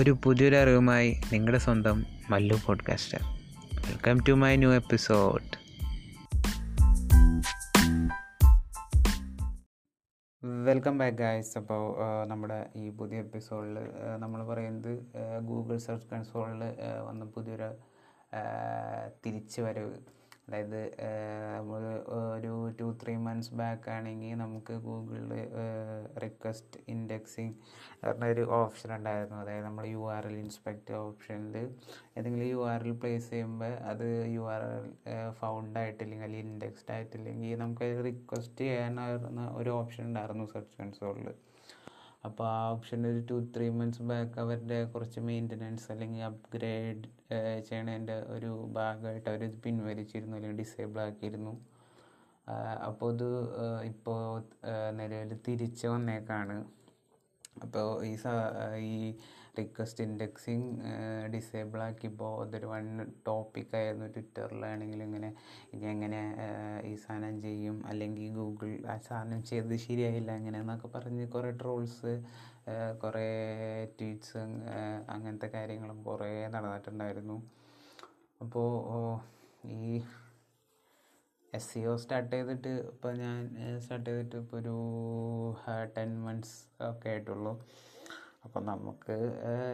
ഒരു പുതിയൊരു അറിവുമായി നിങ്ങളുടെ സ്വന്തം Mallu podcaster welcome to my new episode welcome back guys അപ്പോൾ നമ്മുടെ ഈ പുതിയ എപ്പിസോഡിൽ നമ്മൾ പറയുന്നത് ഗൂഗിൾ സെർച്ച് കൺസോളിൽ വന്ന പുതിയൊരു തിരിച്ചു വരവ് അതായത് ഒരു ടു ത്രീ മന്ത്സ് ബാക്ക് ആണെങ്കിൽ നമുക്ക് ഗൂഗിളിൽ റിക്വസ്റ്റ് ഇൻഡെക്സിങ് പറഞ്ഞ ഒരു ഓപ്ഷൻ ഉണ്ടായിരുന്നു. അതായത് നമ്മൾ യു ആർ എൽ ഇൻസ്പെക്ട് ഓപ്ഷനിൽ ഏതെങ്കിലും യു ആർ എൽ പ്ലേസ് ചെയ്യുമ്പോൾ അത് യു ആർ എൽ ഫൗണ്ട് ആയിട്ടില്ലെങ്കിൽ അല്ലെങ്കിൽ ഇൻഡെക്സ്ഡ് ആയിട്ടില്ലെങ്കിൽ നമുക്ക് റിക്വസ്റ്റ് ചെയ്യാനായിരുന്ന ഒരു ഓപ്ഷൻ ഉണ്ടായിരുന്നു സെർച്ച് കൺസോളിൽ അപ്പോൾ ആ ഓപ്ഷൻ ഒരു ടു ത്രീ മന്ത്സ് ബാക്ക് അവരുടെ കുറച്ച് മെയിന്റനൻസ് അല്ലെങ്കിൽ അപ്ഗ്രേഡ് ചെയ്യണതിന്റെ ഒരു ഭാഗമായിട്ട് അവർ പിൻവലിച്ചിരുന്നു അല്ലെങ്കിൽ ഡിസേബിൾ ആക്കിയിരുന്നു. അപ്പോൾ ഇത് ഇപ്പോൾ നിലവിൽ തിരിച്ച് വന്നേക്കാണ്. അപ്പോൾ ഈ സാ ഈ റിക്വസ്റ്റ് ഇൻഡെക്സിങ് ഡിസേബിൾ ആക്കിയപ്പോൾ അതൊരു വൺ ടോപ്പിക്കായിരുന്നു ട്വിറ്ററിലാണെങ്കിലും ഇങ്ങനെ ഇനി എങ്ങനെ ഈ സാധനം ചെയ്യും? അല്ലെങ്കിൽ ഗൂഗിൾ ആ സാധനം ചെയ്ത് ശരിയായില്ല അങ്ങനെ എന്നൊക്കെ പറഞ്ഞ് കുറേ ട്രോൾസ് കുറേ ട്വീറ്റ്സ് അങ്ങനത്തെ കാര്യങ്ങളും കുറേ നടന്നിട്ടുണ്ടായിരുന്നു. അപ്പോൾ ഈ എസ് സി ഒ സ്റ്റാർട്ട് ചെയ്തിട്ട് ഇപ്പോൾ ഞാൻ സ്റ്റാർട്ട് ചെയ്തിട്ട് ഇപ്പോൾ ഒരു ടെൻ മന്ത്സ് ഒക്കെ ആയിട്ടുള്ളൂ. അപ്പോൾ നമുക്ക്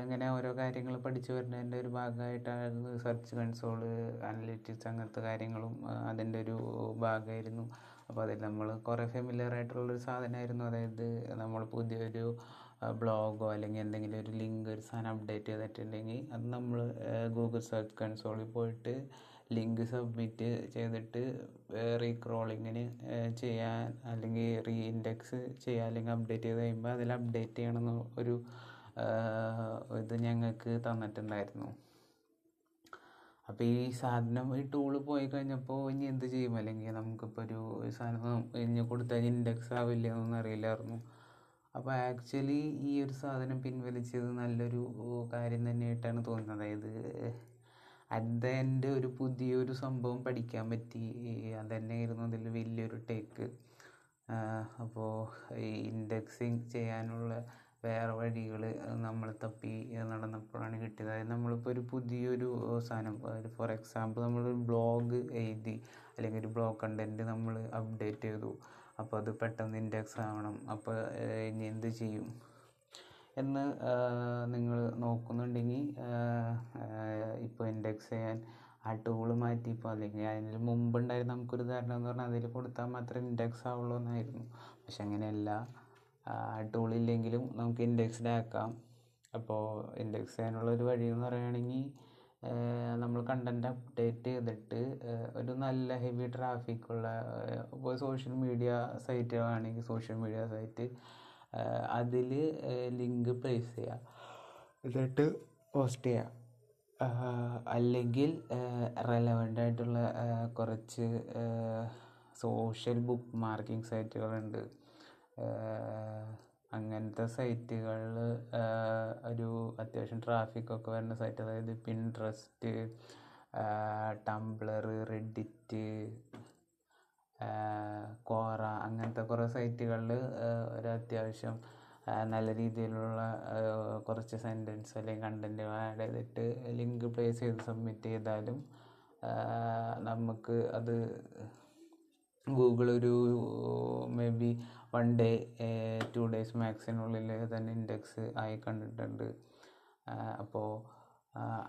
ഇങ്ങനെ ഓരോ കാര്യങ്ങൾ പഠിച്ചു വരുന്നതിന്റെ ഒരു ഭാഗമായിട്ടായിരുന്നു സെർച്ച് കൺസോൾ അനലിറ്റിക്സ് അങ്ങനത്തെ കാര്യങ്ങളും അതിന്റെ ഒരു ഭാഗമായിരുന്നു. അപ്പോൾ അതിൽ നമ്മൾ കുറേ ഫെമിലിയർ ആയിട്ടുള്ളൊരു സാധനമായിരുന്നു. അതായത് നമ്മൾ പുതിയൊരു ബ്ലോഗോ അല്ലെങ്കിൽ എന്തെങ്കിലും ഒരു ലിങ്ക് ഒരു സാധനം അപ്ഡേറ്റ് ചെയ്തിട്ടുണ്ടെങ്കിൽ അത് നമ്മൾ ഗൂഗിൾ സെർച്ച് കൺസോളിൽ പോയിട്ട് ലിങ്ക് സബ്മിറ്റ് ചെയ്തിട്ട് റീക്രോളിങ്ങിന് ചെയ്യാൻ അല്ലെങ്കിൽ റീ ഇൻഡെക്സ് ചെയ്യാൻ അല്ലെങ്കിൽ അപ്ഡേറ്റ് ചെയ്ത് കഴിയുമ്പോൾ അതിൽ അപ്ഡേറ്റ് ചെയ്യണമെന്ന് ഒരു ഇത് ഞങ്ങൾക്ക് തന്നിട്ടുണ്ടായിരുന്നു. അപ്പോൾ ഈ സാധനം ഈ ടൂൾ പോയി കഴിഞ്ഞപ്പോൾ ഇനി എന്ത് ചെയ്യും? അല്ലെങ്കിൽ നമുക്കിപ്പോൾ ഒരു സാധനം ഇനി കൊടുത്താൽ ഇൻഡെക്സ് ആവില്ല എന്നൊന്നും അറിയില്ലായിരുന്നു. അപ്പോൾ ആക്ച്വലി ഈ ഒരു സാധനം പിൻവലിച്ചത് നല്ലൊരു കാര്യം തന്നെയായിട്ടാണ് തോന്നുന്നത്. അതായത് അറ്റ് ഒരു പുതിയൊരു സംഭവം പഠിക്കാൻ പറ്റി. അതന്നെയായിരുന്നു അതിൽ വലിയൊരു ടേക്ക്. അപ്പോൾ ഈ ഇൻഡെക്സിങ് ചെയ്യാനുള്ള വേറെ വഴികൾ നമ്മൾ തപ്പി നടന്നപ്പോഴാണ് കിട്ടിയത്. അതായത് നമ്മളിപ്പോൾ ഒരു പുതിയൊരു സാധനം ഫോർ എക്സാമ്പിൾ നമ്മളൊരു ബ്ലോഗ് എഴുതി അല്ലെങ്കിൽ ഒരു ബ്ലോഗ് കണ്ടന്റ് നമ്മൾ അപ്ഡേറ്റ് ചെയ്തു. അപ്പോൾ അത് പെട്ടെന്ന് ഇൻഡെക്സ് ആവണം. അപ്പോൾ ഇനി എന്ത് ചെയ്യും? എന്ന് നിങ്ങൾ നോക്കുന്നുണ്ടെങ്കിൽ ഇൻഡെക്സ് ചെയ്യാൻ ആ ടൂൾ മാറ്റിയപ്പോൾ അല്ലെങ്കിൽ അതിന് മുമ്പുണ്ടായിരുന്ന നമുക്കൊരു ധാരണ എന്ന് പറഞ്ഞാൽ അതിൽ കൊടുത്താൽ മാത്രമേ ഇൻഡെക്സ് ആവുള്ളൂ എന്നായിരുന്നു. പക്ഷെ അങ്ങനെയല്ല. ആ ടൂളില്ലെങ്കിലും നമുക്ക് ഇൻഡെക്സ്ഡ് ആക്കാം. അപ്പോൾ ഇൻഡെക്സ് ചെയ്യാനുള്ള ഒരു വഴി എന്ന് പറയുകയാണെങ്കിൽ നമ്മൾ കണ്ടന്റ് അപ്ഡേറ്റ് ചെയ്തിട്ട് ഒരു നല്ല ഹെവി ട്രാഫിക്കുള്ള ഇപ്പോൾ സോഷ്യൽ മീഡിയ സൈറ്റുകളാണെങ്കിൽ സോഷ്യൽ മീഡിയ സൈറ്റ് അതിൽ ലിങ്ക് പ്ലേസ് ചെയ്യുക എന്നിട്ട് പോസ്റ്റ് ചെയ്യുക അല്ലെങ്കിൽ റെലവന്റ് ആയിട്ടുള്ള കുറച്ച് സോഷ്യൽ ബുക്ക് മാർക്കിംഗ് സൈറ്റുകളുണ്ട് അങ്ങനത്തെ സൈറ്റുകളിൽ ഒരു അത്യാവശ്യം ട്രാഫിക്കൊക്കെ വരുന്ന സൈറ്റ് അതായത് പിൻട്രസ്റ്റ് ടംബ്ലർ റെഡിറ്റ് കോറ അങ്ങനത്തെ കുറേ സൈറ്റുകളിൽ ഒരു അത്യാവശ്യം നല്ല രീതിയിലുള്ള കുറച്ച് സെന്റൻസ് അല്ലെങ്കിൽ കണ്ടന്റ് ആഡ് ചെയ്തിട്ട് ലിങ്ക് പ്ലേസ് ചെയ്ത് സബ്മിറ്റ് ചെയ്താലും നമുക്ക് അത് ഗൂഗിൾ ഒരു maybe one day two days മാക്സിനുള്ളിൽ തന്നെ ഇൻഡെക്സ് ആയി കണ്ടിട്ടുണ്ട്. അപ്പോൾ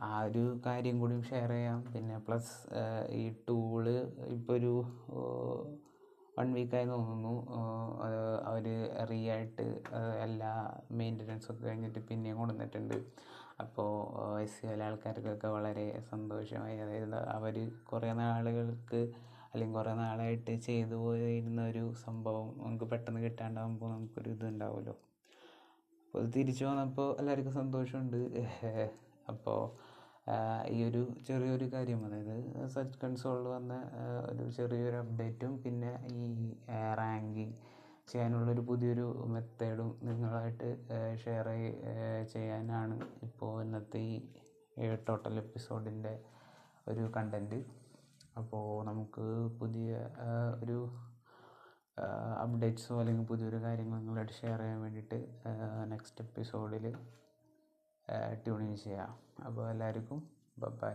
ആ ഒരു കാര്യം കൂടിയും ഷെയർ ചെയ്യാം. പിന്നെ പ്ലസ് ഈ ടൂൾ ഇപ്പോൾ ഒരു വൺ വീക്കായി തോന്നുന്നു. അവർ റീ ആയിട്ട് എല്ലാ മെയിന്റനൻസ് ഒക്കെ കഴിഞ്ഞിട്ട് പിന്നെയും കൊണ്ടുവന്നിട്ടുണ്ട്. അപ്പോൾ എസ് സി ആൾക്കാർക്കൊക്കെ വളരെ സന്തോഷമായി. അതായത് അവർ കുറേ നാളുകൾക്ക് അല്ലെങ്കിൽ കുറേ നാളായിട്ട് ചെയ്തു പോയിരുന്ന ഒരു സംഭവം നമുക്ക് പെട്ടെന്ന് കിട്ടാണ്ടാകുമ്പോൾ നമുക്കൊരു ഇത് ഉണ്ടാവുമല്ലോ അപ്പോൾ അത് തിരിച്ചു വന്നപ്പോൾ എല്ലാവർക്കും സന്തോഷമുണ്ട്. അപ്പോൾ ഈ ഒരു ചെറിയൊരു കാര്യം അതായത് സെർച്ച് കൺസോളിൽ വന്ന ഒരു ചെറിയൊരു അപ്ഡേറ്റും പിന്നെ ഈ റാങ്കിങ് ചെയ്യാനുള്ളൊരു പുതിയൊരു മെത്തേഡും നിങ്ങളായിട്ട് ഷെയർ ചെയ്യാനാണ് ഇപ്പോൾ ഇന്നത്തെ ഈ ടോട്ടൽ എപ്പിസോഡിന്റെ ഒരു കണ്ടന്റ് അപ്പോൾ നമുക്ക് പുതിയ ഒരു അപ്ഡേറ്റ്സോ അല്ലെങ്കിൽ പുതിയൊരു കാര്യങ്ങൾ നിങ്ങളായിട്ട് ഷെയർ ചെയ്യാൻ വേണ്ടിയിട്ട് നെക്സ്റ്റ് എപ്പിസോഡിൽ ഇൻ ചെയ്യാം. അപ്പോൾ എല്ലാവർക്കും ബൈ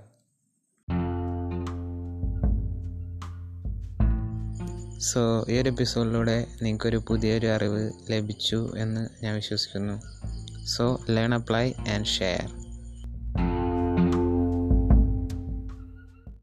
സോ ഈ ഒരു എപ്പിസോഡിലൂടെ നിങ്ങൾക്കൊരു പുതിയൊരു അറിവ് ലഭിച്ചു എന്ന് ഞാൻ വിശ്വസിക്കുന്നു. So learn apply and share